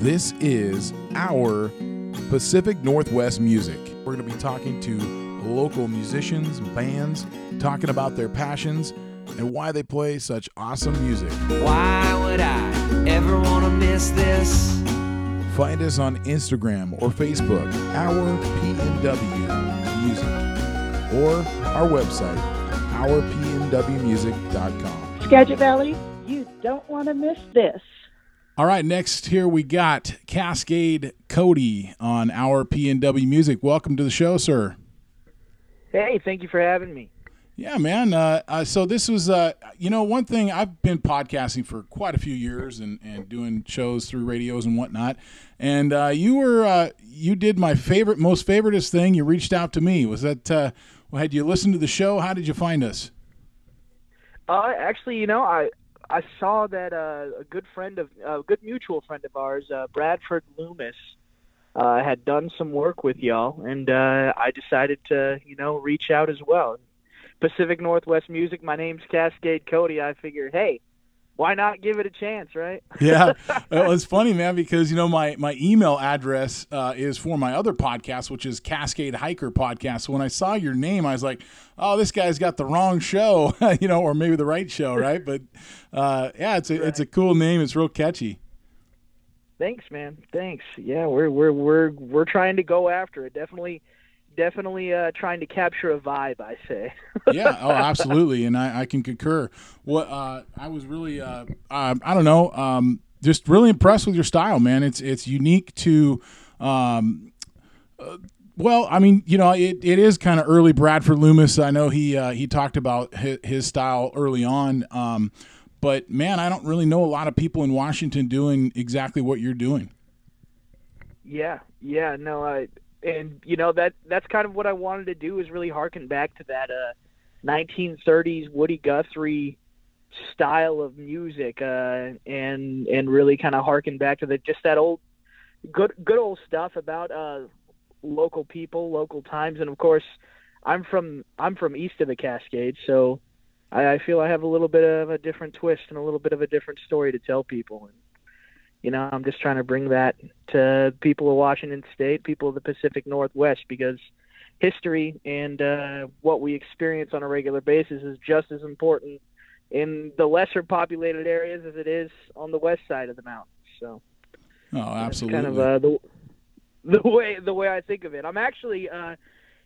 This is our Pacific Northwest music. We're going to be talking to local musicians, bands, talking about their passions and why they play such awesome music. Why would I ever want to miss this? Find us on Instagram or Facebook, our PNW Music, or our website, ourpnwmusic.com. Skagit Valley, you don't want to miss this. All right, next here we got Cascade Cody on our PNW Music. Welcome to the show, sir. Hey, thank you for having me. Yeah, man. Uh, uh, so this was, uh, you know, one thing I've been podcasting for quite a few years and, and doing shows through radios and whatnot. And uh, you were, uh, you did my favorite, most favoriteest thing. You reached out to me. Was that, uh, well, had you listened to the show? How did you find us? Uh, actually, you know, I I saw that uh, a good friend of a good mutual friend of ours, uh, Bradford Loomis, uh, had done some work with y'all, and uh, I decided to, you know, reach out as well. Pacific Northwest Music. My name's Cascade Cody. I figure, hey, why not give it a chance, right? yeah, well, it's funny, man, because you know my my email address uh, is for my other podcast, which is Cascade Hiker Podcast. So when I saw your name, I was like, "Oh, this guy's got the wrong show," you know, or maybe the right show, right? But uh, yeah, it's a right. it's a cool name. It's real catchy. Thanks, man. Thanks. Yeah, we're we're we're we're trying to go after it. Definitely definitely uh, trying to capture a vibe. I say. yeah. Oh, absolutely, and I, I can concur. What uh, I was really, uh, I don't know, um, just really impressed with your style, man. It's it's unique to. Um, uh, well, I mean, you know, it, it is kind of early Bradford Loomis. I know he uh, he talked about his, his style early on, um, but man, I don't really know a lot of people in Washington doing exactly what you're doing. Yeah, yeah, no, I and you know that that's kind of what I wanted to do is really harken back to that uh, 1930s Woody Guthrie style of music uh, and and really kind of harken back to the just that old good good old stuff about uh, local people, local times, and of course I'm from I'm from east of the Cascades, so I, I feel I have a little bit of a different twist and a little bit of a different story to tell people. And you know, I'm just trying to bring that to people of Washington State, people of the Pacific Northwest, because history and uh, what we experience on a regular basis is just as important in the lesser populated areas as it is on the west side of the mountains. So, oh, absolutely, kind of uh, the the way the way I think of it. I'm actually uh,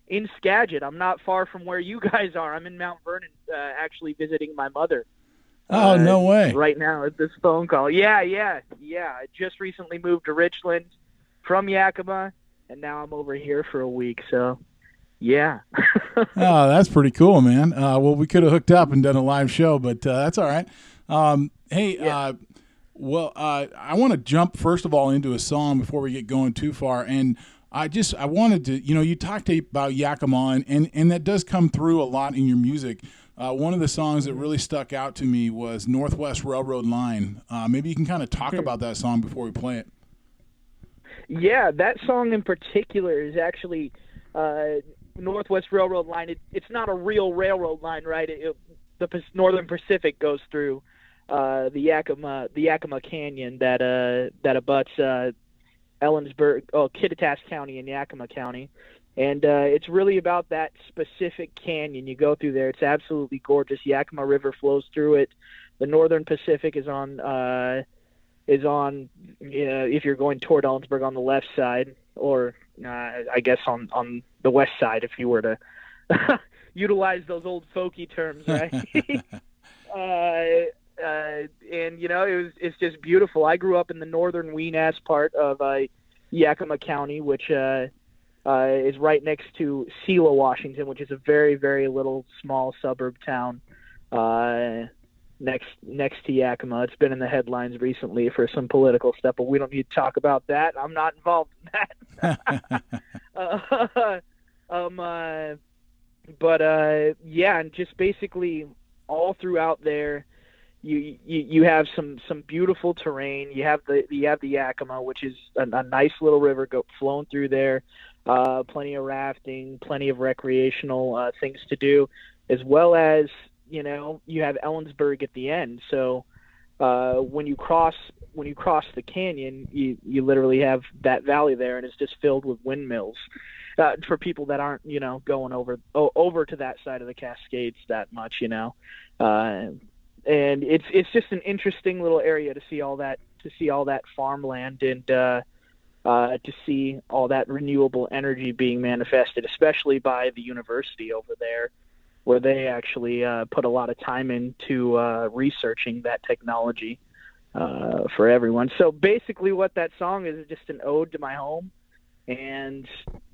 in Skagit. I'm not far from where you guys are. I'm in Mount Vernon, uh, actually visiting my mother. Oh, uh, no way. Right now at this phone call. Yeah, yeah, yeah. I just recently moved to Richland from Yakima, and now I'm over here for a week. So, yeah. oh, that's pretty cool, man. Uh, well, we could have hooked up and done a live show, but uh, that's all right. Um, hey, yeah. Uh, well, uh, I want to jump first of all into a song before we get going too far, and I just I wanted to, you know, you talked about Yakima, and, and and that does come through a lot in your music. Uh, one of the songs that really stuck out to me was Northwest Railroad Line. Uh, maybe you can kind of talk hmm. about that song before we play it. Yeah, that song in particular is actually uh, Northwest Railroad Line. It, it's not a real railroad line, right? It, it, the Northern Pacific goes through uh, the Yakima, the Yakima Canyon that uh, that abuts uh, Ellensburg, oh, Kittitas County and Yakima County and uh, it's really about that specific canyon you go through there. It's absolutely gorgeous. Yakima River flows through it. The Northern Pacific is on uh, is on uh, if you're going toward Ellensburg on the left side, or uh, I guess on on the west side if you were to utilize those old folky terms, right? uh, uh, and you know it was it's just beautiful. I grew up in the northern Wenas part of uh, Yakima County, which uh, uh, is right next to Selah, Washington, which is a very, very little small suburb town uh, next next to Yakima. It's been in the headlines recently for some political stuff, but we don't need to talk about that. I'm not involved in that. uh, um, uh, but uh, yeah, and just basically all throughout there. You, you you have some some beautiful terrain. You have the you have the Yakima, which is a, a nice little river go flowing through there uh, plenty of rafting, plenty of recreational uh, things to do, as well as you know you have Ellensburg at the end. So uh, when you cross when you cross the canyon, you you literally have that valley there, and it's just filled with windmills. Uh, for people that aren't, you know, going over over to that side of the Cascades that much, you know, uh, and it's it's just an interesting little area to see all that to see all that farmland and uh, uh, to see all that renewable energy being manifested, especially by the university over there, where they actually uh, put a lot of time into uh, researching that technology uh, for everyone. So basically, what that song is is just an ode to my home, and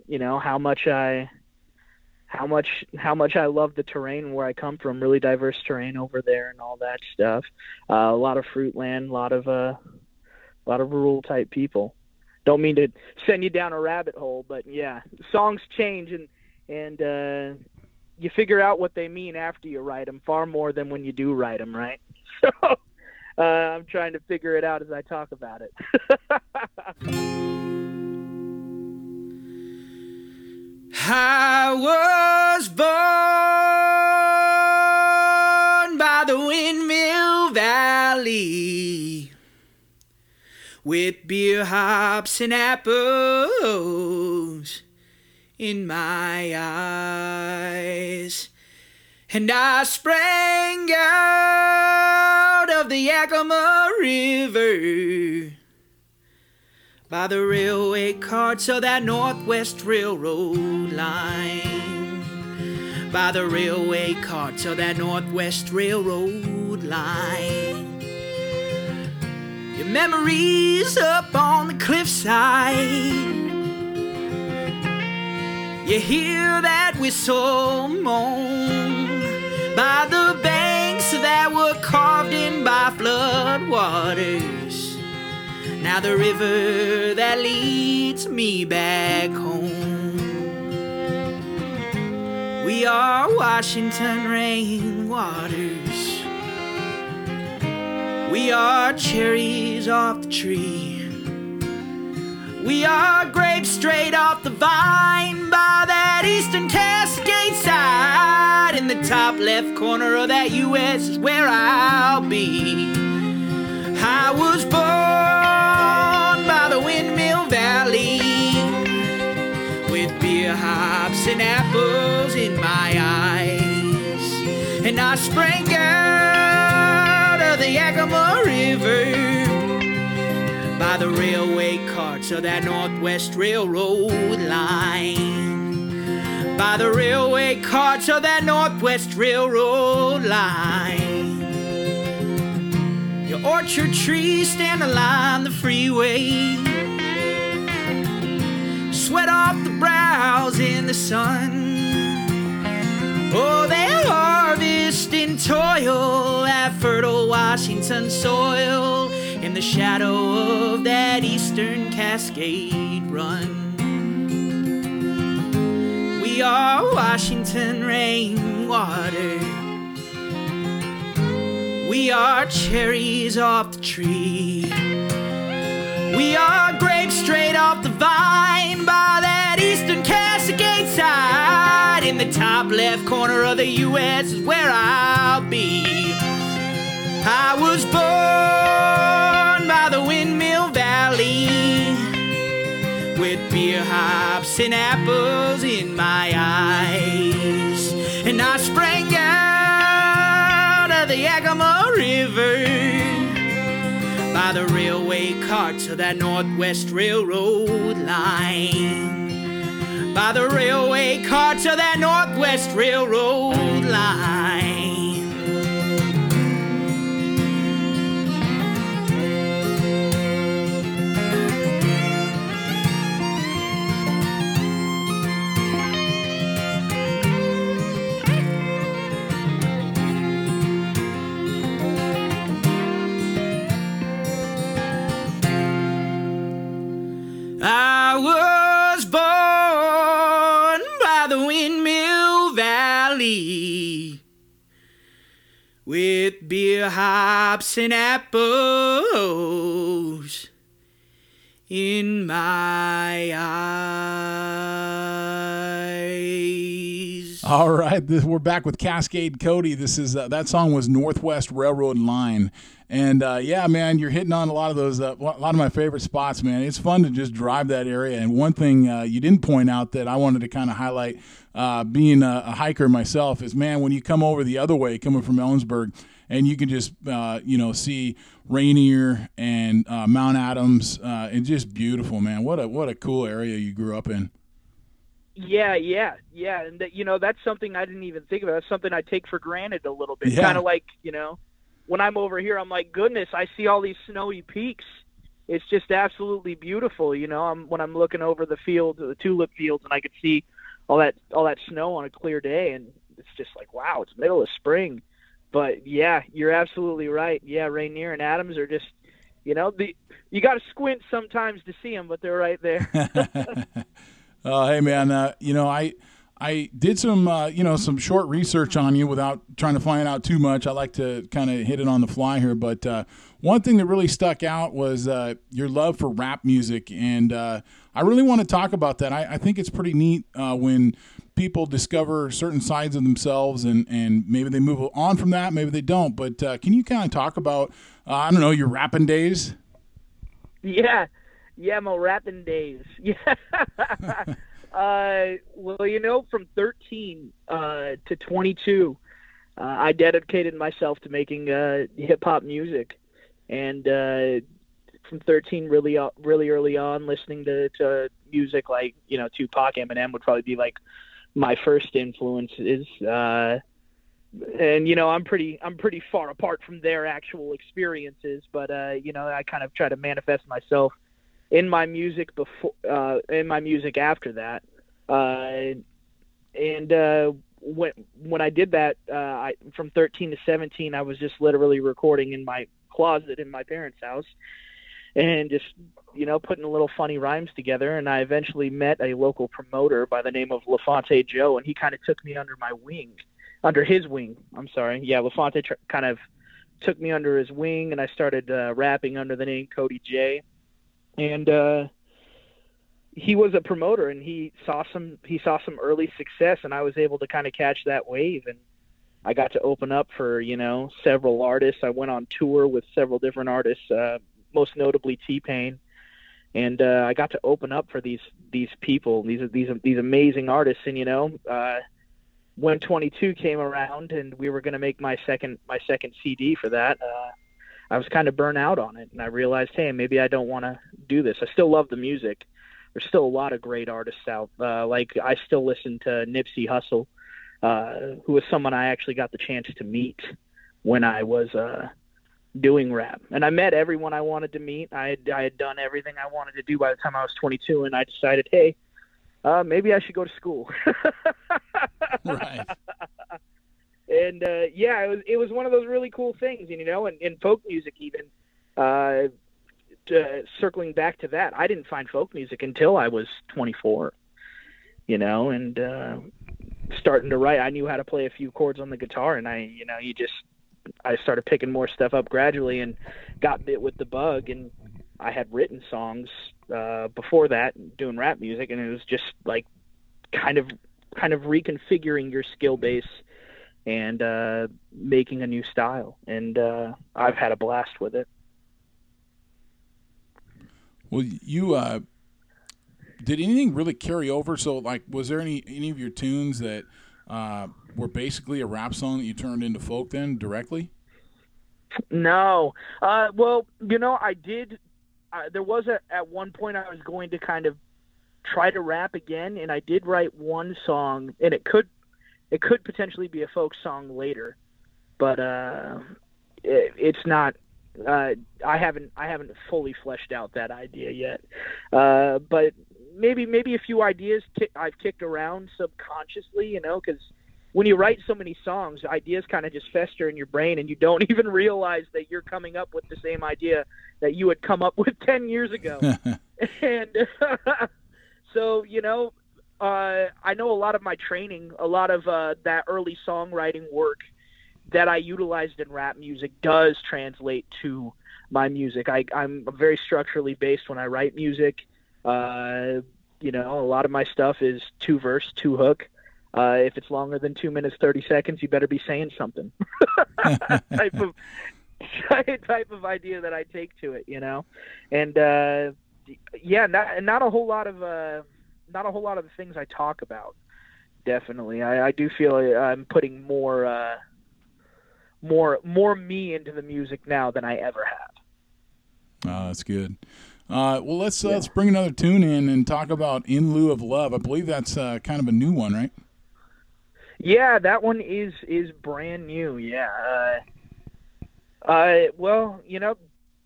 you know how much I how much how much I love the terrain where I come from. Really diverse terrain over there and all that stuff. Uh, a lot of fruit land, a lot of uh, a lot of rural type people. Don't mean to send you down a rabbit hole, but yeah, songs change and and uh, you figure out what they mean after you write them far more than when you do write them, right? So uh, I'm trying to figure it out as I talk about it. I was born by the Windmill Valley with beer hops and apples in my eyes. And I sprang out of the Yakima River by the railway carts of that Northwest Railroad line. By the railway carts of that Northwest Railroad line. Your memories up on the cliffside. You hear that whistle moan by the banks that were carved in by flood waters. Now the river that leads me back home. We are Washington rainwaters. We are cherries off the tree. We are grapes straight off the vine by that eastern Cascade side. In the top left corner of that US is where I'll be. I was born by the Windmill Valley with beer hops and apples in my eyes. And I sprang out the Yakima River by the railway carts of that Northwest Railroad line. By the railway carts of that Northwest Railroad line. Your orchard trees stand along the freeway. Sweat off the brows in the sun. Oh, they harvest in toil that fertile Washington soil in the shadow of that eastern Cascade run. We are Washington rainwater. We are cherries off the tree. We are grapes straight off the vine by that eastern Cascade side. In the top left corner of the U.S. is where I'll be. I was born by the Windmill Valley with beer hops and apples in my eyes. And I sprang out of the Yakima River by the railway carts of that Northwest Railroad line. By the railway carts of that Northwest Railroad line. I was born by the Windmill Valley with beer hops and apples in my eyes. All right, we're back with Cascade Cody. This is uh, that song was Northwest Railroad Line, And uh, yeah, man, you're hitting on a lot of those, uh, a lot of my favorite spots, man. It's fun to just drive that area. And one thing uh, you didn't point out that I wanted to kind of highlight, uh, being a, a, hiker myself, is man, when you come over the other way, coming from Ellensburg, and you can just, uh, you know, see Rainier and uh, Mount Adams, and just beautiful, man. What a what a cool area you grew up in. Yeah, yeah, yeah, and that, you know that's something I didn't even think of. That's something I take for granted a little bit. Yeah. Kind of like you know, when I'm over here, I'm like, goodness, I see all these snowy peaks. It's just absolutely beautiful. You know, I'm when I'm looking over the fields, the tulip fields, and I could see all that all that snow on a clear day, and it's just like, wow, it's middle of spring. But yeah, you're absolutely right. Yeah, Rainier and Adams are just, you know, the you got to squint sometimes to see them, but they're right there. Uh, hey man, uh, you know I I did some uh, you know some short research on you without trying to find out too much. I like to kind of hit it on the fly here, but uh, one thing that really stuck out was uh, your love for rap music, and uh, I really want to talk about that. I, I think it's pretty neat when people discover certain sides of themselves, and and maybe they move on from that, maybe they don't. But can you kind of talk about I don't know your rapping days? Yeah. Yeah, my rapping days. Yeah. uh, well, you know, from 13 uh, to 22, uh, I dedicated myself to making uh, hip hop music, and uh, from 13 really uh, really early on, listening to, to music like you know Tupac, Eminem would probably be like my first influences. Uh, and you know I'm pretty I'm pretty far apart from their actual experiences, but uh, you know I kind of try to manifest myself in my music before uh, in my music after that. Uh, and uh, when when I did that uh, I from 13 to 17 I was just literally recording in my closet in my parents house and just you know putting little funny rhymes together. And I eventually met a local promoter by the name of LaFonte Joe and he kind of took me under my wing under his wing. I'm sorry. Yeah LaFonte tr- kind of took me under his wing and I started uh, rapping under the name Cody J and uh, he was a promoter, and he saw some he saw some early success, and I was able to kind of catch that wave, and I got to open up for you know several artists. I went on tour with several different artists, uh, most notably T Pain, and uh, I got to open up for these these people, these these these amazing artists, and you know. Uh, when 22 came around and we were going to make my second my second CD for that, uh, I was kind of burnt out on it, and I realized, hey, maybe I don't want to do this. I still love the music. There's still a lot of great artists out. Uh, like I still listen to Nipsey Hussle, uh, who was someone I actually got the chance to meet when I was uh, doing rap, and I met everyone I wanted to meet. I had, I had done everything I wanted to do by the time I was 22, and I decided, hey, uh, maybe I should go to school. right and uh, yeah, it was it was one of those really cool things, and you know, and, and folk music even. Uh, to, circling back to that, I didn't find folk music until I was 24, you know, and uh, starting to write. I knew how to play a few chords on the guitar, and I, you know, you just I started picking more stuff up gradually and got bit with the bug, and I had written songs uh, before that doing rap music, and it was just like kind of kind of reconfiguring your skill base and uh, making a new style. And uh, I've had a blast with it. Well, you uh, did anything really carry over? So, like, was there any any of your tunes that uh, were basically a rap song that you turned into folk then directly? No. Uh, well, you know, I did. Uh, there was a at one point I was going to kind of try to rap again, and I did write one song, and it could it could potentially be a folk song later, but uh, it, it's not. Uh, I haven't I haven't fully fleshed out that idea yet, uh, but maybe maybe a few ideas I've kicked around subconsciously, you know, because when you write so many songs, ideas kind of just fester in your brain, and you don't even realize that you're coming up with the same idea that you had come up with ten years ago. and so, you know, uh, I know a lot of my training, a lot of uh, that early songwriting work that I utilized in rap music does translate to my music. I, I'm very structurally based when I write music. Uh, you know, a lot of my stuff is two verse, two hook. Uh, if it's longer than two minutes thirty seconds, you better be saying something. type of type of idea that I take to it, you know, and uh, yeah, not not a whole lot of uh, not a whole lot of the things I talk about. Definitely, I, I do feel I'm putting more uh, more more me into the music now than I ever have. Oh, that's good. Uh, well, let's uh, let's bring another tune in and talk about "In Lieu of Love." I believe that's uh, kind of a new one, right? Yeah, that one is is brand new. Yeah. Uh, uh, well, you know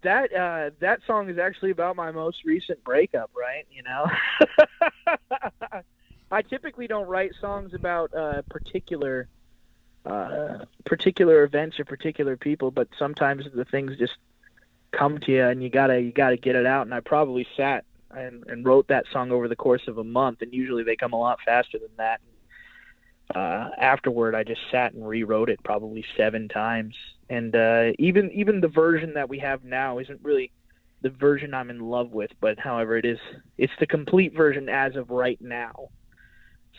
that uh, that song is actually about my most recent breakup, right? You know. I typically don't write songs about uh, particular uh, particular events or particular people, but sometimes the things just come to you and you gotta you gotta get it out. And I probably sat and, and wrote that song over the course of a month, and usually they come a lot faster than that. Uh, afterward, I just sat and rewrote it probably seven times, and uh, even even the version that we have now isn't really the version I'm in love with. But however, it is it's the complete version as of right now.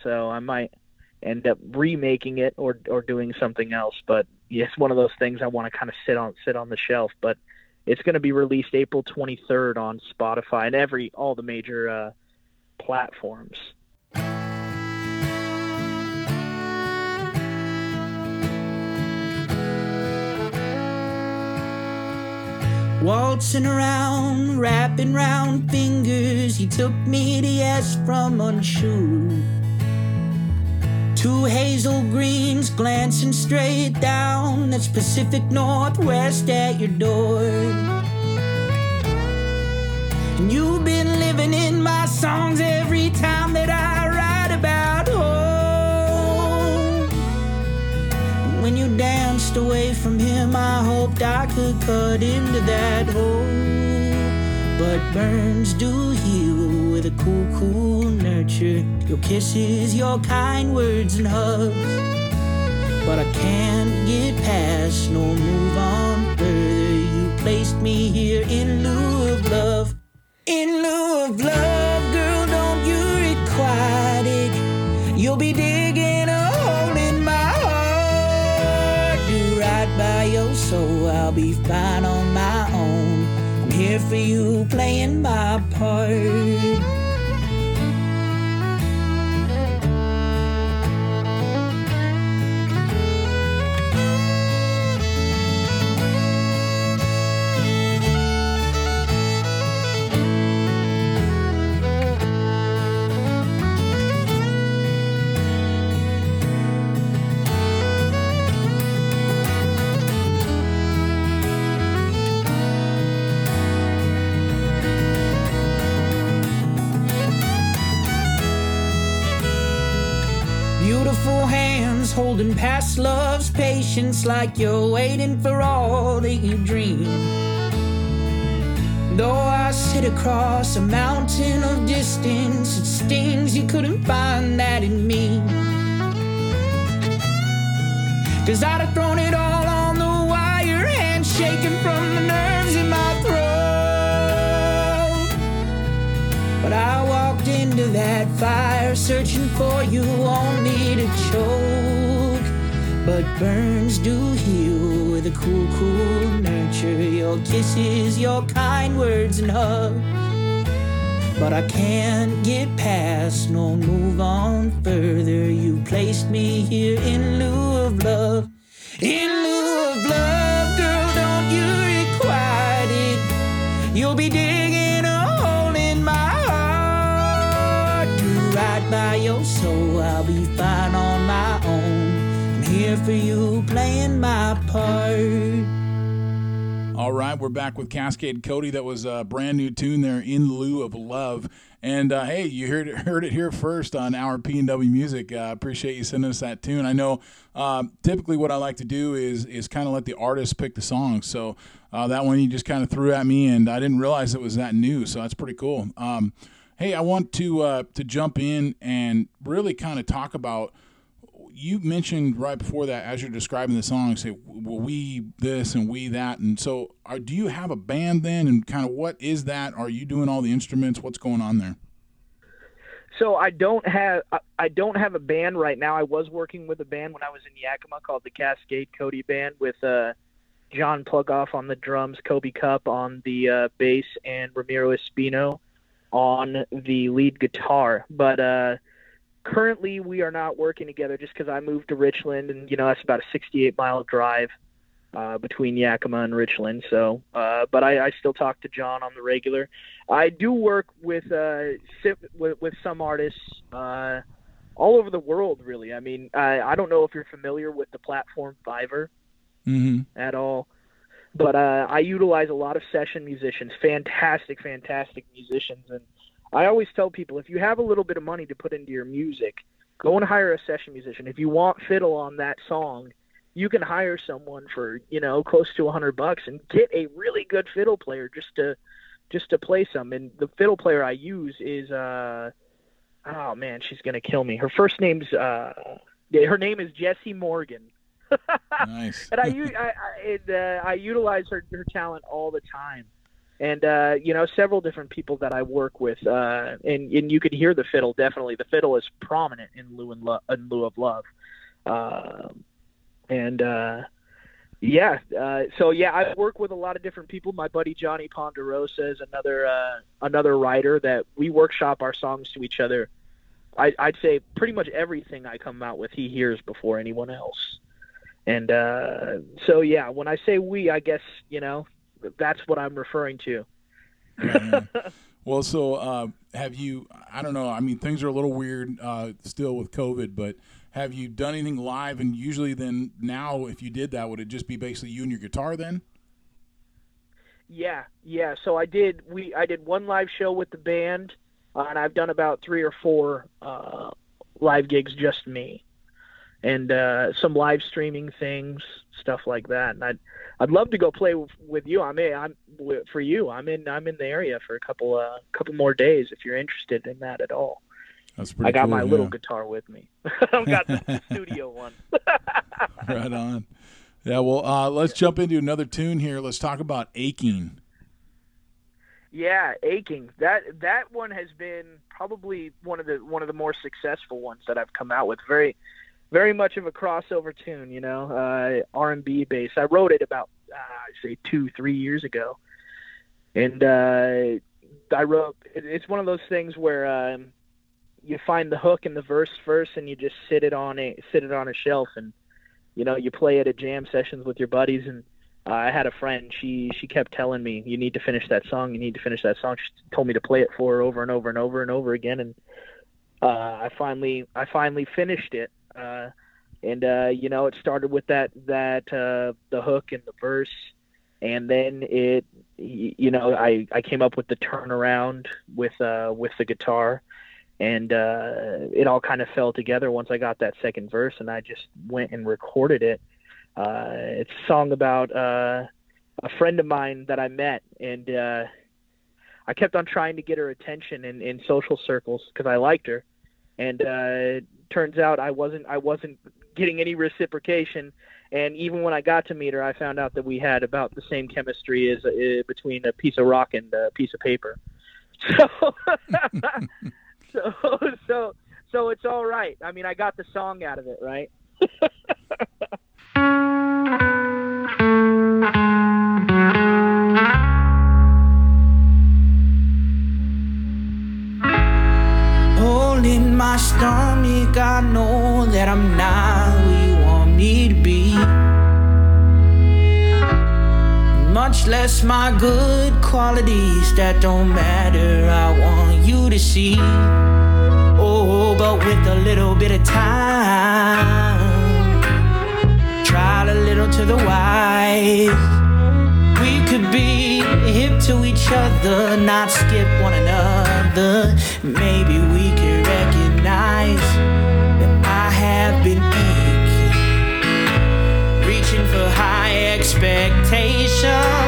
So I might end up remaking it or or doing something else. But yeah, it's one of those things I want to kind of sit on sit on the shelf. But it's going to be released April 23rd on Spotify and every all the major uh, platforms. Waltzing around, wrapping round fingers, he took me to yes from unsure. Two hazel greens glancing straight down. That's Pacific Northwest at your door. And you've been living in my songs every time that I write about home. When you danced away from him, I hoped I could cut into that hole. But burns do heal with a cool, cool nurture. Your kisses, your kind words and hugs. But I can't get past nor move on further. You placed me here in lieu of love. In lieu of love, I'll be fine on my own. I'm here for you, playing my part. Hands holding past love's patience like you're waiting for all that you dream. Though I sit across a mountain of distance, it stings you couldn't find that in me. Cause I'd have thrown it all on the wire, hands shaking from the nerves in my throat. But I walked into that fire searching for you, only to choke. But burns do heal with a cool, cool nurture. Your kisses, your kind words and hugs. But I can't get past nor move on further. You placed me here in lieu of love. In here for you, playing my part. All right, we're back with Cascade Cody. That was a brand new tune there, "In Lieu of Love." And uh, hey, you heard it, heard it here first on our P and W Music. Uh, appreciate you sending us that tune. I know um, typically what I like to do is is kind of let the artist pick the song. So uh, that one you just kind of threw at me, and I didn't realize it was that new. So that's pretty cool. Um, hey, I want to uh, to jump in and really kind of talk about you mentioned right before that as you're describing the song say well we this and we that and so are, do you have a band then and kind of what is that are you doing all the instruments what's going on there So I don't have I- I don't have a band right now. I was working with a band when I was in Yakima called the Cascade Cody Band with uh John Plugoff on the drums, Kobe Cup on the uh, bass, and Ramiro Espino on the lead guitar. But uh, currently, we are not working together just because I moved to Richland, and you know that's about a 68 mile drive uh, between Yakima and Richland. So, uh, but I, I still talk to John on the regular. I do work with uh, with, with some artists uh, all over the world. Really, I mean, I, I don't know if you're familiar with the platform Fiverr Mm-hmm. at all. But uh, I utilize a lot of session musicians, fantastic, fantastic musicians, and I always tell people if you have a little bit of money to put into your music, go and hire a session musician. If you want fiddle on that song, you can hire someone for you know close to a hundred bucks and get a really good fiddle player just to just to play some. And the fiddle player I use is uh oh man, she's gonna kill me. Her first name's uh her name is Jessie Morgan. Nice. and I and, uh, I utilize her, her talent all the time. And uh, you know, several different people that I work with, uh, and and you can hear the fiddle. Definitely, the fiddle is prominent in lieu and lo- in lieu of love. Um and uh, yeah, uh, so yeah, I work with a lot of different people. My buddy Johnny Ponderosa is another uh, another writer that we workshop our songs to each other. I, I'd say pretty much everything I come out with, he hears before anyone else. And uh, so yeah, when I say we, I guess you know that's what I'm referring to. Yeah, well, so uh, have you? I don't know. I mean, things are a little weird uh, still with COVID, but have you done anything live? And usually, then now, if you did that, would it just be basically you and your guitar then? Yeah, yeah. So I did. We I did one live show with the band, uh, and I've done about three or four uh, live gigs just me, and uh, some live streaming things, stuff like that. And I'd I'd love to go play with, with you. I'm in, I'm for you. I'm in I'm in the area for a couple uh couple more days if you're interested in that at all. That's pretty. I got cool, my little guitar with me. I've got the studio one. right on. Yeah. Well, uh, let's jump into another tune here. Let's talk about aching. Yeah, aching. That that one has been probably one of the one of the more successful ones that I've come out with. Very, very much of a crossover tune. You know, uh, R and B based. I wrote it about uh, I'd say two three years ago, and uh, I wrote. it- It's one of those things where um, you find the hook and the verse first, and you just sit it on a sit it on a shelf, and you know you play it at jam sessions with your buddies and uh, I had a friend. She she kept telling me, "You need to finish that song. You need to finish that song." She told me to play it for her over and over and over and over again, and uh, I finally I finally finished it. Uh, and uh, you know, it started with that that uh, the hook and the verse, and then it you know I I came up with the turnaround with uh, with the guitar. And uh, it all kind of fell together once I got that second verse, and I just went and recorded it. Uh, it's a song about uh, a friend of mine that I met, and uh, I kept on trying to get her attention in, in social circles because I liked her, and uh, turns out I wasn't I wasn't getting any reciprocation. And even when I got to meet her, I found out that we had about the same chemistry as uh, between a piece of rock and a piece of paper. So, so, so, so it's all right. I mean, I got the song out of it, right? my stomach. I know that I'm not where you want me to be. Much less my good qualities that don't matter. I want you to see. Oh, but with a little bit of time, trial a little to the wise. We could be hip to each other, not skip one another. Maybe we could I have been aching, reaching for high expectations.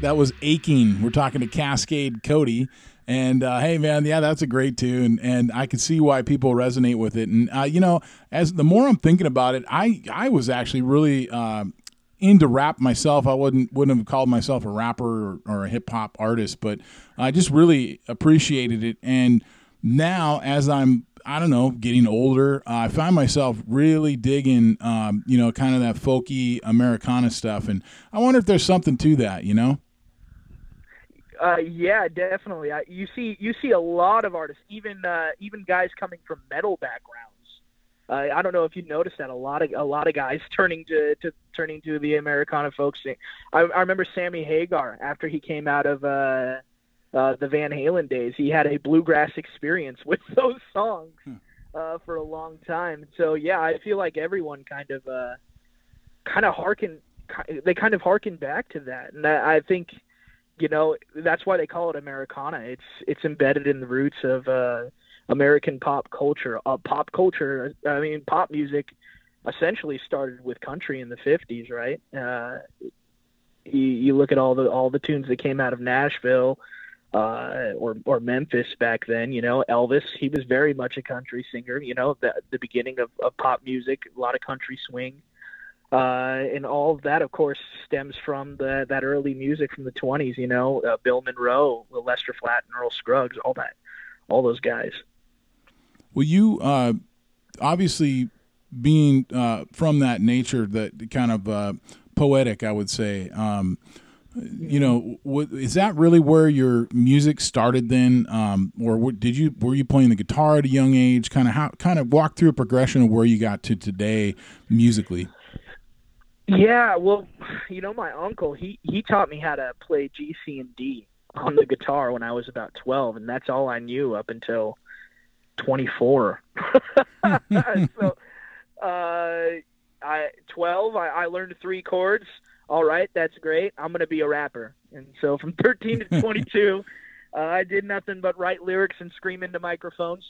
That was Aching. We're talking to Cascade Cody. And uh, hey, man, yeah, that's a great tune, and I can see why people resonate with it. And uh, you know, as the more I'm thinking about it, I I was actually really uh, into rap myself. I wouldn't wouldn't have called myself a rapper or, or a hip hop artist, but I just really appreciated it. And now, as I'm I don't know, getting older, I find myself really digging, um, you know, kind of that folky Americana stuff, and I wonder if there's something to that, you know. Uh, yeah, definitely. I, you see, you see a lot of artists, even uh, even guys coming from metal backgrounds. Uh, I don't know if you noticed that a lot of a lot of guys turning to, to turning to the Americana folk scene. I, I remember Sammy Hagar after he came out of uh, uh, the Van Halen days. He had a bluegrass experience with those songs uh, for a long time. So yeah, I feel like everyone kind of uh, kind of harken they kind of harken back to that, and I, I think you know that's why they call it Americana. It's it's embedded in the roots of uh, American pop culture. Uh, pop culture, I mean, pop music essentially started with country in the '50s, right? Uh, you, you look at all the all the tunes that came out of Nashville uh, or or Memphis back then. You know, Elvis, he was very much a country singer. You know, the the beginning of, of pop music, a lot of country swing. Uh, and all that, of course, stems from the that early music from the 20s. You know, uh, Bill Monroe, Lester Flatt, and Earl Scruggs, all that, all those guys. Well, you uh, obviously being uh, from that nature, that kind of uh, poetic, I would say. Um, you know, what, is that really where your music started then, um, or what, did you were you playing the guitar at a young age? Kind of how kind of walk through a progression of where you got to today musically. Yeah, well, you know, my uncle he he taught me how to play G, C, and D on the guitar when I was about 12, and that's all I knew up until 24. so, uh, I 12, I, I learned three chords. All right, that's great. I'm gonna be a rapper. And so from 13 to 22, uh, I did nothing but write lyrics and scream into microphones.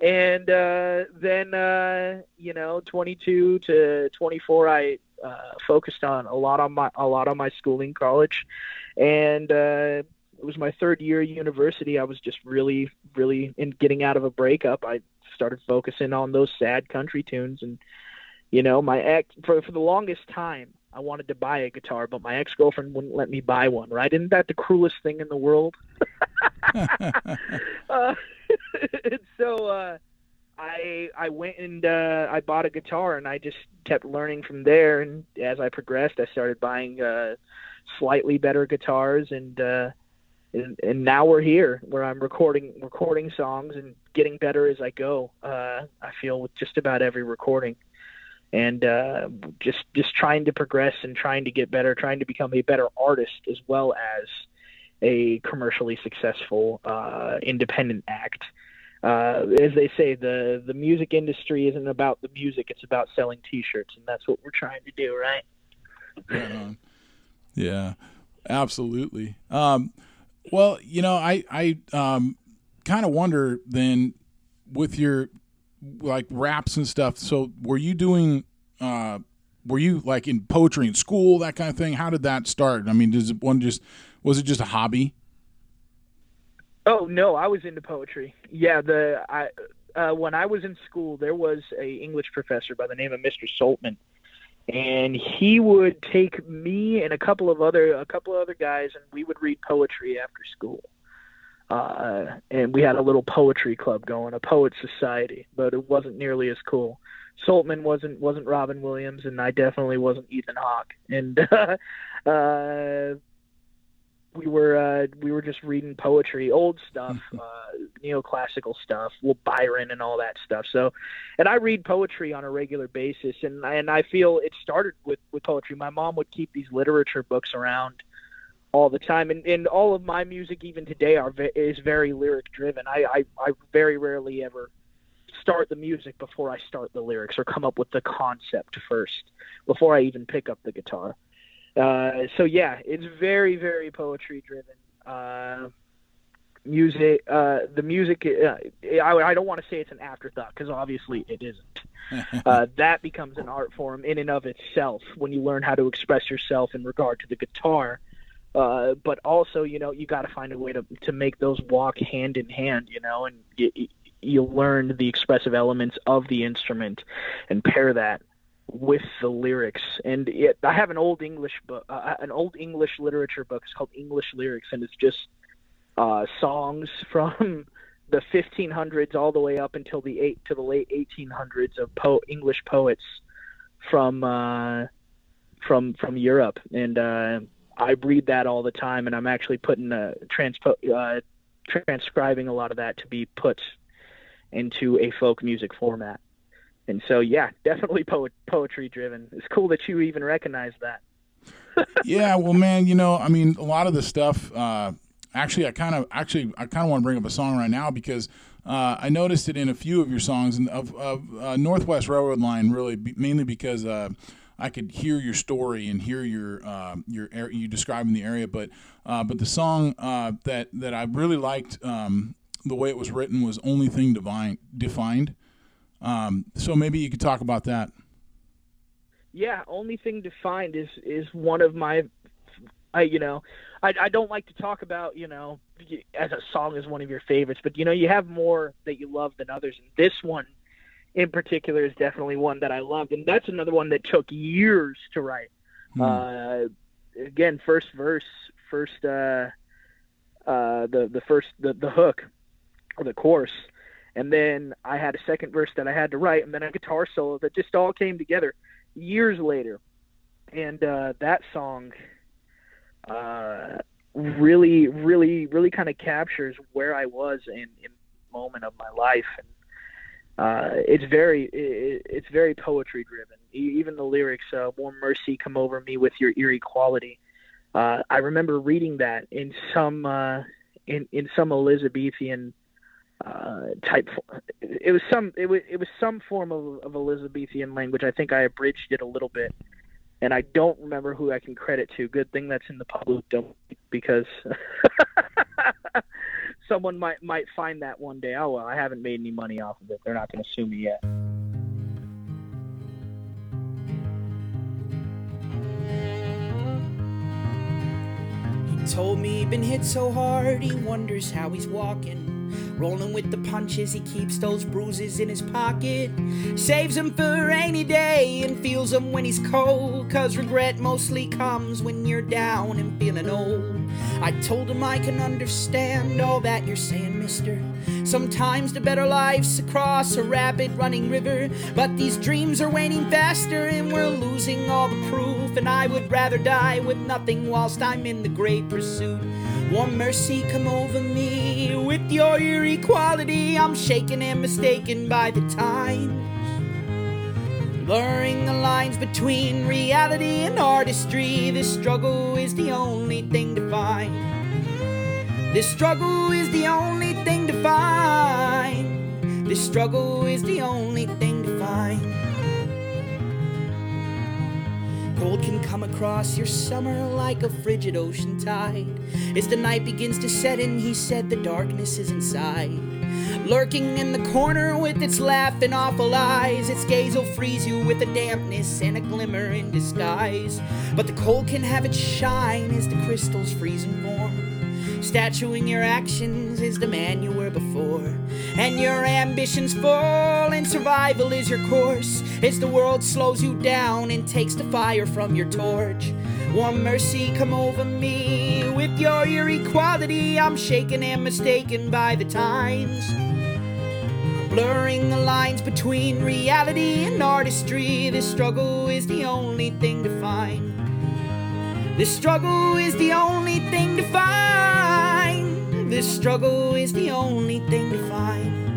And uh, then, uh, you know, 22 to 24, I uh, focused on a lot on my a lot on my schooling, college, and uh, it was my third year at university. I was just really, really in getting out of a breakup. I started focusing on those sad country tunes, and you know, my ex for for the longest time, I wanted to buy a guitar, but my ex girlfriend wouldn't let me buy one. Right? Isn't that the cruelest thing in the world? uh, and so uh, I I went and uh, I bought a guitar, and I just kept learning from there. And as I progressed, I started buying uh, slightly better guitars, and uh, and, and now we're here, where I'm recording recording songs and getting better as I go. Uh, I feel with just about every recording, and uh, just just trying to progress and trying to get better, trying to become a better artist as well as a commercially successful uh, independent act. Uh, as they say, the the music industry isn't about the music; it's about selling T-shirts, and that's what we're trying to do, right? Yeah, absolutely. Um, well, you know, I I um, kind of wonder then with your like raps and stuff. So, were you doing? Uh, were you like in poetry in school, that kind of thing? How did that start? I mean, does one just was it just a hobby? Oh no, I was into poetry. Yeah, the I uh, when I was in school, there was a English professor by the name of Mr. Saltman, and he would take me and a couple of other a couple of other guys, and we would read poetry after school. Uh, and we had a little poetry club going, a poet society, but it wasn't nearly as cool. Saltman wasn't wasn't Robin Williams, and I definitely wasn't Ethan Hawke. And uh, uh, we were uh, we were just reading poetry, old stuff, uh, neoclassical stuff, well Byron and all that stuff. So, and I read poetry on a regular basis, and and I feel it started with with poetry. My mom would keep these literature books around all the time, and and all of my music even today are is very lyric driven. I, I I very rarely ever start the music before I start the lyrics or come up with the concept first before I even pick up the guitar. Uh, so yeah, it's very very poetry driven. Uh, music, uh, the music. Uh, I, I don't want to say it's an afterthought because obviously it isn't. uh, that becomes an art form in and of itself when you learn how to express yourself in regard to the guitar. Uh, but also, you know, you got to find a way to to make those walk hand in hand, you know, and you, you learn the expressive elements of the instrument and pair that with the lyrics. And it, I have an old English book, uh, an old English literature book. It's called English Lyrics, and it's just uh, songs from the 1500s all the way up until the eight to the late 1800s of po- English poets from uh, from from Europe. And uh, I read that all the time, and I'm actually putting a transpo- uh, transcribing a lot of that to be put into a folk music format. And so, yeah, definitely poet, poetry driven. It's cool that you even recognize that. yeah, well, man, you know, I mean, a lot of the stuff. Uh, actually, I kind of, actually, I kind of want to bring up a song right now because uh, I noticed it in a few of your songs and of, of uh, Northwest Railroad Line, really, mainly because uh, I could hear your story and hear your uh, your you describing the area. But uh, but the song uh, that that I really liked um, the way it was written was only thing divine defined. Um, so maybe you could talk about that. Yeah, only thing defined is is one of my, I you know, I I don't like to talk about you know as a song is one of your favorites, but you know you have more that you love than others, and this one in particular is definitely one that I loved, and that's another one that took years to write. Hmm. Uh, again, first verse, first uh, uh, the the first the the hook or the chorus and then I had a second verse that I had to write, and then a guitar solo that just all came together years later. And uh, that song uh, really, really, really kind of captures where I was in, in moment of my life. And uh, it's very, it, it's very poetry driven. Even the lyrics, uh, "More mercy, come over me with your eerie quality." Uh, I remember reading that in some uh, in in some Elizabethan uh, type. It was some. It was it was some form of, of Elizabethan language. I think I abridged it a little bit, and I don't remember who I can credit to. Good thing that's in the public domain because someone might might find that one day. Oh well, I haven't made any money off of it. They're not going to sue me yet. He told me he'd been hit so hard he wonders how he's walking. Rolling with the punches, he keeps those bruises in his pocket. Saves them for rainy day and feels them when he's cold. Cause regret mostly comes when you're down and feeling old. I told him I can understand all that you're saying, mister. Sometimes the better life's across a rapid running river. But these dreams are waning faster and we're losing all the proof. And I would rather die with nothing whilst I'm in the great pursuit. One mercy come over me with your eerie quality. I'm shaken and mistaken by the times. Blurring the lines between reality and artistry. This struggle is the only thing to find. This struggle is the only thing to find. This struggle is the only thing to find. Cold can come across your summer like a frigid ocean tide. As the night begins to set in, he said the darkness is inside. Lurking in the corner with its laughing awful eyes, its gaze will freeze you with a dampness and a glimmer in disguise. But the cold can have its shine as the crystals freeze and form. Statuing your actions is the man you were before. And your ambitions full, and survival is your course. As the world slows you down and takes the fire from your torch. Warm mercy come over me with your eerie quality. I'm shaken and mistaken by the times. Blurring the lines between reality and artistry. This struggle is the only thing to find. This struggle is the only thing to find. This struggle is the only thing to find.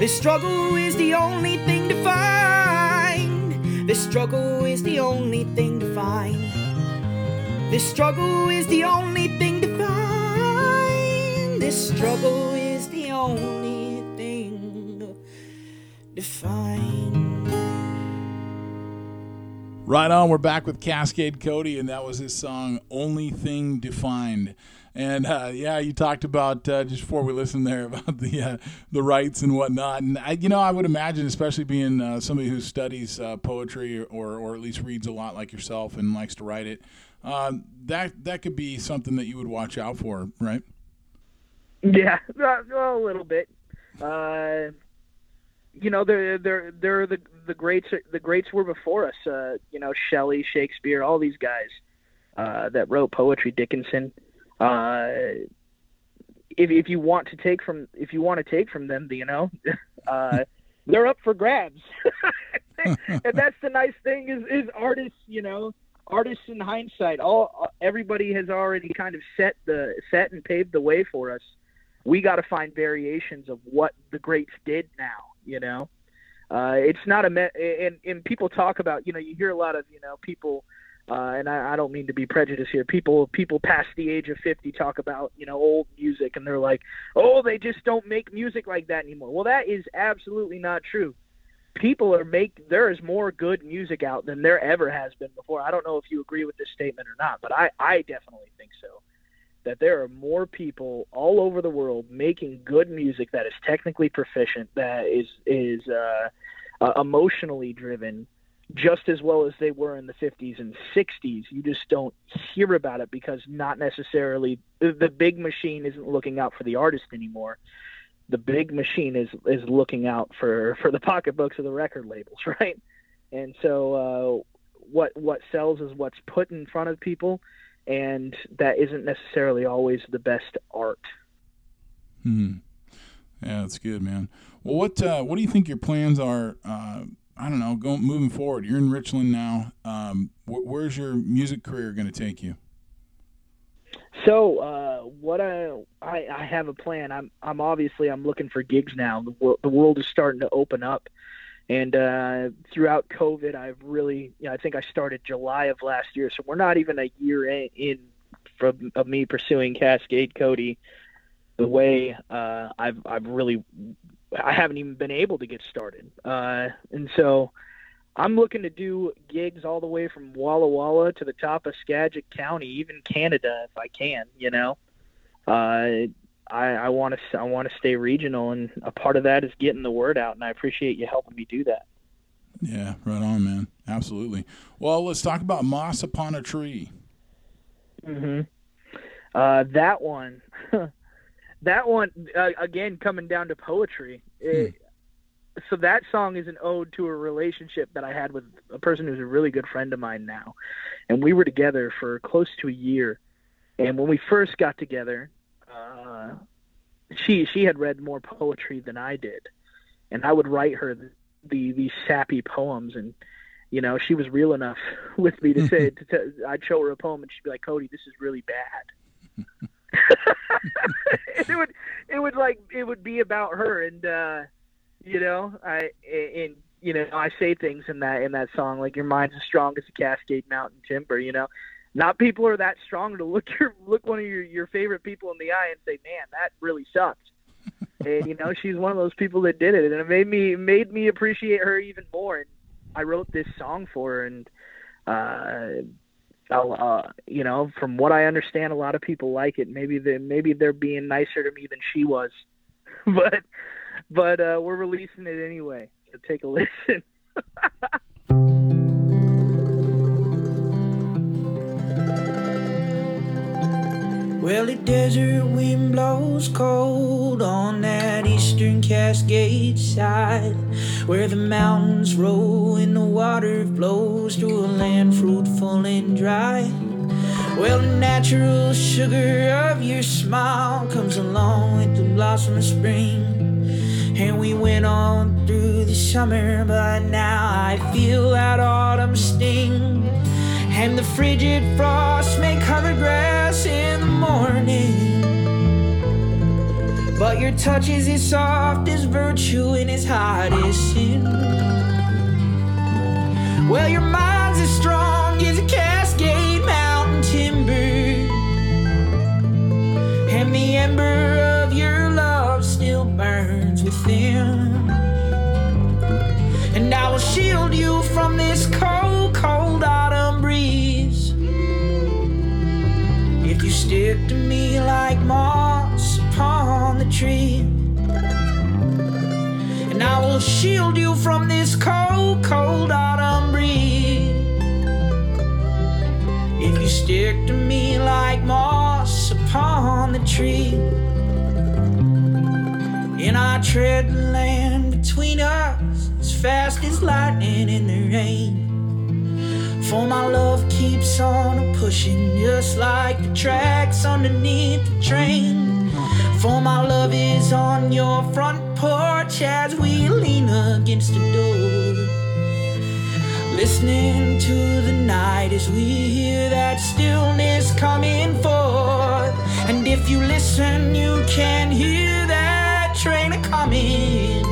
This struggle is the only thing to find. This struggle is the only thing to find. This struggle is the only thing to find. This struggle is the only thing to find. Right on. We're back with Cascade Cody, and that was his song "Only Thing Defined." And uh, yeah, you talked about uh, just before we listened there about the uh, the rights and whatnot. And I, you know, I would imagine, especially being uh, somebody who studies uh, poetry or or at least reads a lot like yourself and likes to write it, um, that that could be something that you would watch out for, right? Yeah, a little bit. Uh, you know, they're they're they're the the greats. The greats were before us. Uh, you know, Shelley, Shakespeare, all these guys uh, that wrote poetry. Dickinson. Uh, if if you want to take from if you want to take from them, you know, uh, they're up for grabs. and that's the nice thing is is artists. You know, artists in hindsight. All everybody has already kind of set the set and paved the way for us. We got to find variations of what the greats did now. You know, uh, it's not a me- and and people talk about. You know, you hear a lot of you know people uh, and I, I don't mean to be prejudiced here. People people past the age of 50 talk about you know old music, and they're like, oh, they just don't make music like that anymore. Well, that is absolutely not true. People are make there is more good music out than there ever has been before. I don't know if you agree with this statement or not, but I I definitely think so. That there are more people all over the world making good music that is technically proficient, that is is uh, uh, emotionally driven, just as well as they were in the 50s and 60s. You just don't hear about it because not necessarily the big machine isn't looking out for the artist anymore. The big machine is is looking out for for the pocketbooks of the record labels, right? And so uh, what what sells is what's put in front of people, and that isn't necessarily always the best art. Hmm. Yeah, that's good, man. Well, what uh, what do you think your plans are? Uh, I don't know, going moving forward. You're in Richland now. Um, wh- where's your music career going to take you? So, uh, what I, I I have a plan. I'm I'm obviously I'm looking for gigs now. The, wor- the world is starting to open up, and uh, throughout COVID, I've really, you know, I think I started July of last year, so we're not even a year in, in from of me pursuing Cascade Cody the way uh, I've I've really I haven't even been able to get started. Uh, and so I'm looking to do gigs all the way from Walla Walla to the top of Skagit County, even Canada if I can. You know, uh, I want to I want to stay regional, and a part of that is getting the word out. And I appreciate you helping me do that. Yeah, right on, man. Absolutely. Well, let's talk about Moss Upon a Tree. Mm-hmm. Uh, that one. that one uh, again coming down to poetry. It, hmm. So that song is an ode to a relationship that I had with a person who's a really good friend of mine now, and we were together for close to a year. And when we first got together, uh, she she had read more poetry than I did, and I would write her the, the these sappy poems and you know, she was real enough with me to say, to, to, I'd show her a poem and she'd be like, Cody, this is really bad. it would it would like it would be about her and uh you know i and you know i say things in that in that song like your mind's as strong as a cascade mountain timber you know? Not people are that strong to look your look one of your your favorite people in the eye and say man that really sucked. And you know she's one of those people that did it and it made me made me appreciate her even more and i wrote this song for her and uh I'll, uh, you know, from what I understand, a lot of people like it. Maybe they maybe they're being nicer to me than she was, but but uh, we're releasing it anyway. So take a listen. Well, the desert wind blows cold on that eastern Cascade side, where the mountains roll and the water flows to a land fruitful and dry. Well, the natural sugar of your smile comes along with the blossom of spring. And we went on through the summer, but now I feel that autumn sting. And the frigid frost may cover grass in the morning. But your touch is as soft as virtue and as hot as sin. Well, your mind's as strong as a Cascade And the ember of your love still burns within. And I will shield you from this cold, cold autumn breeze. If you stick to me like moss upon the tree. And I will shield you from this cold, cold autumn breeze. If you stick to me like moss the tree. And I tread the land between us as fast as lightning in the rain. For my love keeps on pushing just like the tracks underneath the train. For my love is on your front porch as we lean against the door. Listening to the night as we hear that stillness coming forth. And if you listen, you can hear that train a coming.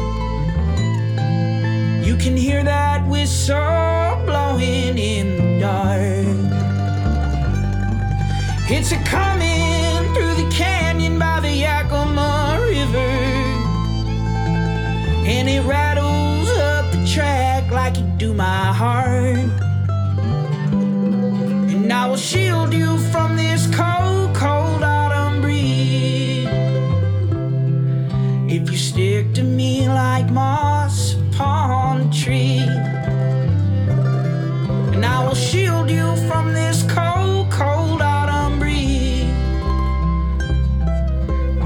You can hear that whistle blowing in the dark. It's a coming through the canyon by the Yakima River. And it rattles up the track like it do my heart. And I will shield you from this to me like moss upon a tree. And I will shield you from this cold, cold autumn breeze.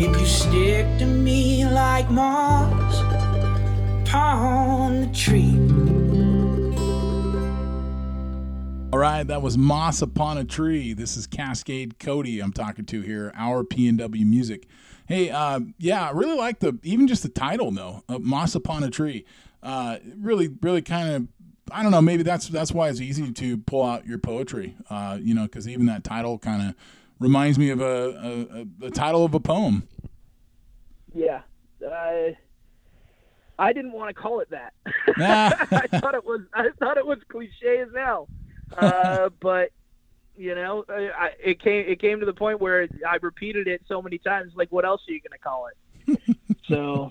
If you stick to me like moss upon the tree. All right, that was Moss Upon a Tree. This is Cascade Cody I'm talking to here, our PNW Music. Hey, uh, yeah, I really like the, even just the title though, uh, Moss Upon a Tree. Uh, really, really kind of, I don't know, maybe that's that's why it's easy to pull out your poetry, uh, you know, because even that title kind of reminds me of a, a, a, the title of a poem. Yeah. Uh, I didn't want to call it that. I thought it was I thought it was cliche as hell. Uh, but you know, I, it came it came to the point where I repeated it so many times. Like, what else are you going to call it? so,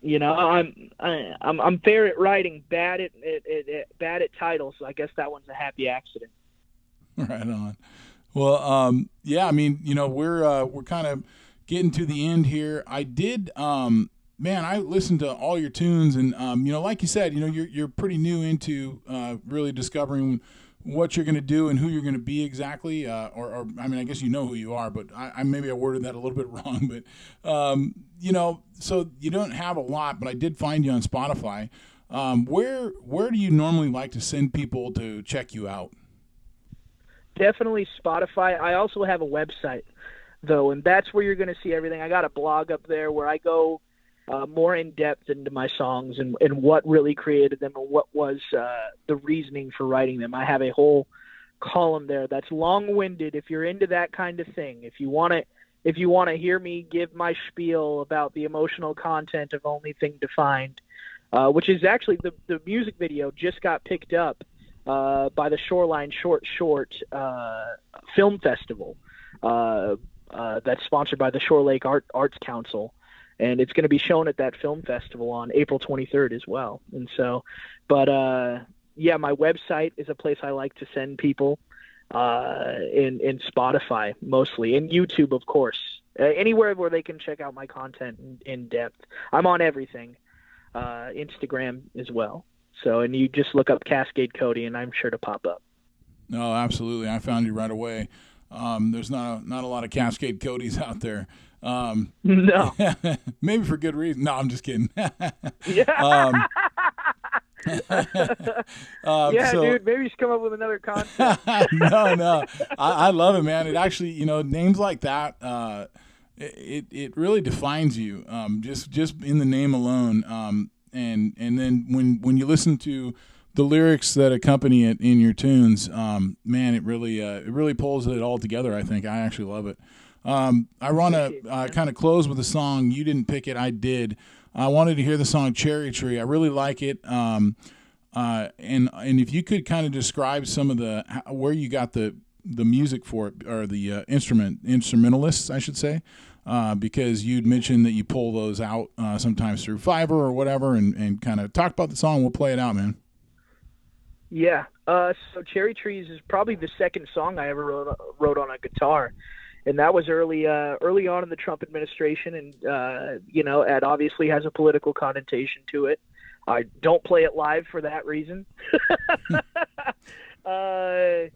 you know, I'm I, I'm I'm fair at writing, bad at, at, at, at bad at titles. So I guess that one's a happy accident. Right on. Well, um, yeah, I mean, you know, we're uh, we're kind of getting to the end here. I did, um, man, I listened to all your tunes, and um, you know, like you said, you know, you're you're pretty new into uh, really discovering what you're going to do and who you're going to be exactly. Uh, or, or, I mean, I guess you know who you are, but I, I maybe I worded that a little bit wrong. But um, you know, so you don't have a lot, but I did find you on Spotify. Um, where where do you normally like to send people to check you out? Definitely Spotify. I also have a website though, and that's where you're going to see everything. I got a blog up there where I go uh, more in depth into my songs and, and what really created them and what was uh, the reasoning for writing them. I have a whole column there that's long-winded. If you're into that kind of thing, if you want to, if you want to hear me give my spiel about the emotional content of Only Thing Defined, uh, which is actually the the music video just got picked up uh, by the Shoreline Short Short uh, Film Festival. Uh, uh, that's sponsored by the Shore Lake Art Arts Council and it's going to be shown at that film festival on April 23rd as well. And so, but uh, yeah, my website is a place I like to send people. uh, in in Spotify mostly, and YouTube, of course. Uh, anywhere where they can check out my content in, in depth. I'm on everything, uh, Instagram as well. So, and you just look up Cascade Cody, and I'm sure to pop up. No, absolutely. I found you right away. Um, there's not a, not a lot of Cascade Codys out there. Um, no, maybe for good reason. No, I'm just kidding. yeah. um, um, yeah, so, dude. Maybe you should come up with another concept. no, no, I, I, love it, man. It actually, you know, names like that, uh, it it really defines you. Um, just just in the name alone. Um, and and then when when you listen to the lyrics that accompany it in your tunes, um, man, it really uh, it really pulls it all together. I think I actually love it. Um, I want to uh, kind of close with a song. You didn't pick it, I did. I wanted to hear the song Cherry Tree. I really like it. Um, uh, and and if you could kind of describe some of the where you got the the music for it or the uh, instrument instrumentalists, I should say, uh, because you'd mentioned that you pull those out uh, sometimes through Fiverr or whatever, and and kind of talk about the song. We'll play it out, man. Yeah. Uh, so Cherry Trees is probably the second song I ever wrote, wrote on a guitar and that was early uh, early on in the Trump administration, and uh, you know, it obviously has a political connotation to it. I don't play it live for that reason. uh,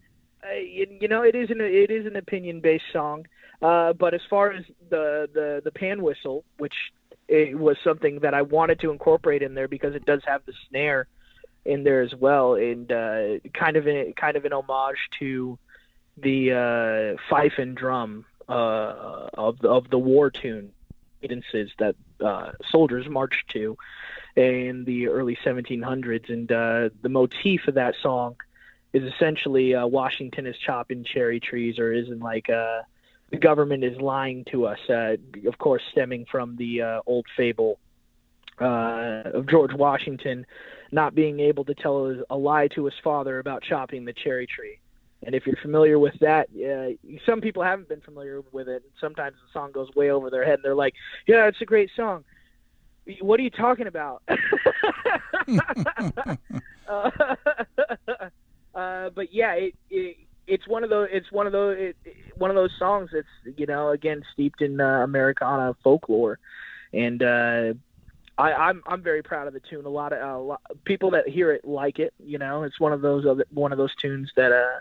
you know, it is an it is an opinion based song, uh, but as far as the the the pan whistle, which it was something that I wanted to incorporate in there because it does have the snare in there as well, and uh, kind of a, kind of an homage to the uh, fife and drum uh, of the, of the war tune cadences that uh, soldiers marched to in the early 1700s, and uh, the motif of that song is essentially uh, Washington is chopping cherry trees, or isn't like uh, the government is lying to us. Of course, stemming from the uh, old fable uh, of George Washington not being able to tell a lie to his father about chopping the cherry tree. And if you're familiar with that, uh, some people haven't been familiar with it. And sometimes the song goes way over their head, and they're like, "Yeah, it's a great song." What are you talking about? uh, uh, but yeah, it, it, it's one of those. It's one of those. It, one of those songs that's you know again steeped in uh, Americana folklore, and uh, I, I'm I'm very proud of the tune. A lot of a lot, people that hear it like it. You know, it's one of those other, one of those tunes that uh,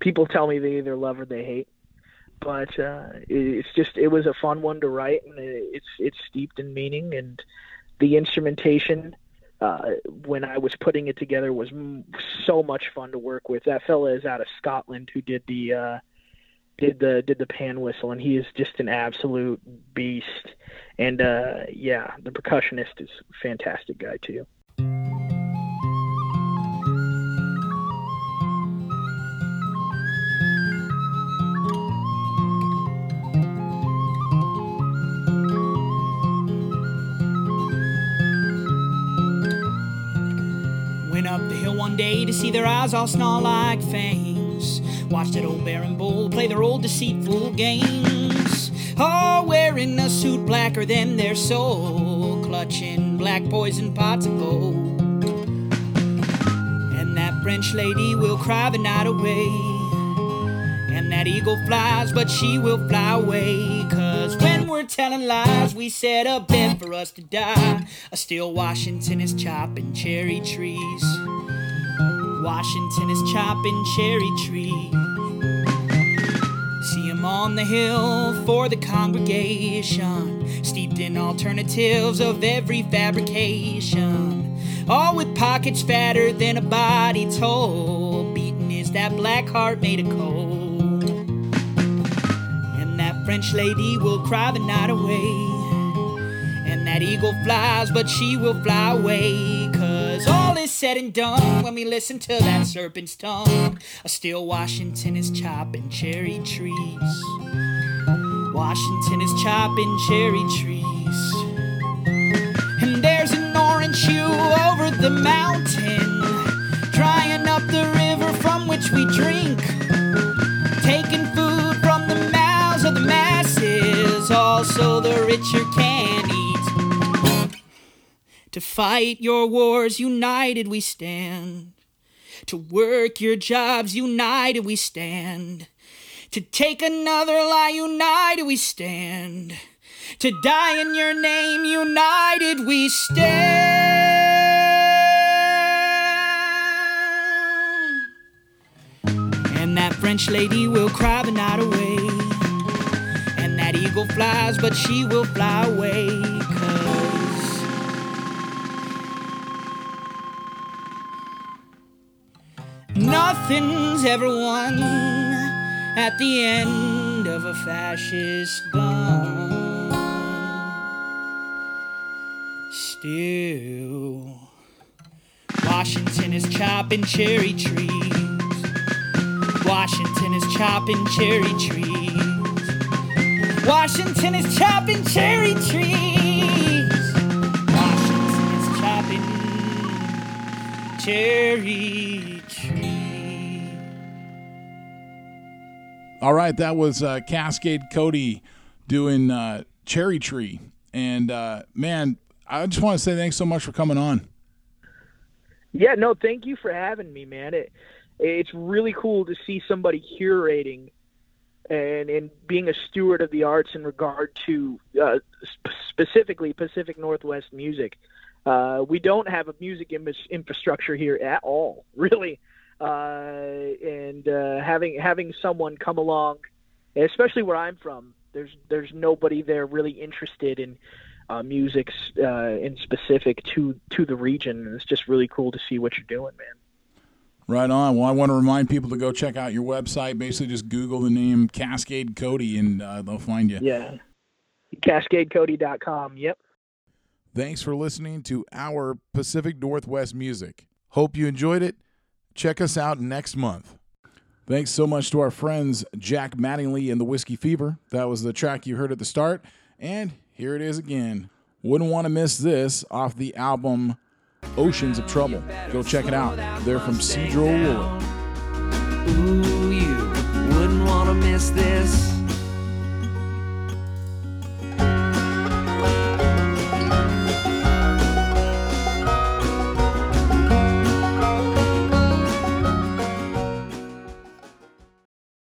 people tell me they either love or they hate. But uh, it's just it was a fun one to write, and it's it's steeped in meaning, and the instrumentation uh, when I was putting it together was so much fun to work with. That fella is out of Scotland who did the uh, did the did the pan whistle, and he is just an absolute beast. And uh, yeah, the percussionist is a fantastic guy too. See their eyes all snarl like fangs. Watched that old Baron Bull play their old deceitful games. All wearing a suit blacker than their soul, clutching black poison pots of gold. And that French lady will cry the night away. And that eagle flies, but she will fly away. Cause when we're telling lies, we set a bed for us to die. A still Washington is chopping cherry trees. Washington is chopping cherry trees. See him on the hill for the congregation, steeped in alternatives of every fabrication. All with pockets fatter than a body told. Beating is that black heart made of coal. And that French lady will cry the night away. That eagle flies, but she will fly away. Cause all is said and done when we listen to that serpent's tongue. A still Washington is chopping cherry trees. Washington is chopping cherry trees. And there's an orange hue over the mountain, drying up the river from which we drink. Taking food from the mouths of the masses, also the richer can. To fight your wars, united we stand. To work your jobs, united we stand. To take another lie, united we stand. To die in your name, united we stand. And that French lady will cry the night away. And that eagle flies, but she will fly away. Nothing's ever won at the end of a fascist gun. Still, Washington is chopping cherry trees. Washington is chopping cherry trees. Washington is chopping cherry trees. Washington is chopping cherry trees. All right, that was uh, Cascade Cody doing uh, Cherry Tree, and uh, man, I just want to say thanks so much for coming on. Yeah, no, thank you for having me, man. It it's really cool to see somebody curating and and being a steward of the arts in regard to uh, sp- specifically Pacific Northwest music. Uh, we don't have a music Im- infrastructure here at all, really. Uh, and uh, having having someone come along, especially where I'm from, there's there's nobody there really interested in uh, music uh, in specific to to the region. And it's just really cool to see what you're doing, man. Right on. Well, I want to remind people to go check out your website. Basically, just Google the name Cascade Cody, and uh, they'll find you. Yeah. CascadeCody.com. Yep. Thanks for listening to our Pacific Northwest music. Hope you enjoyed it. Check us out next month. Thanks so much to our friends Jack Mattingly and the Whiskey Fever. That was the track you heard at the start. And here it is again. Wouldn't want to miss this off the album Oceans of Trouble. Go check it out. They're from Cedro. Ooh, you wouldn't want to miss this.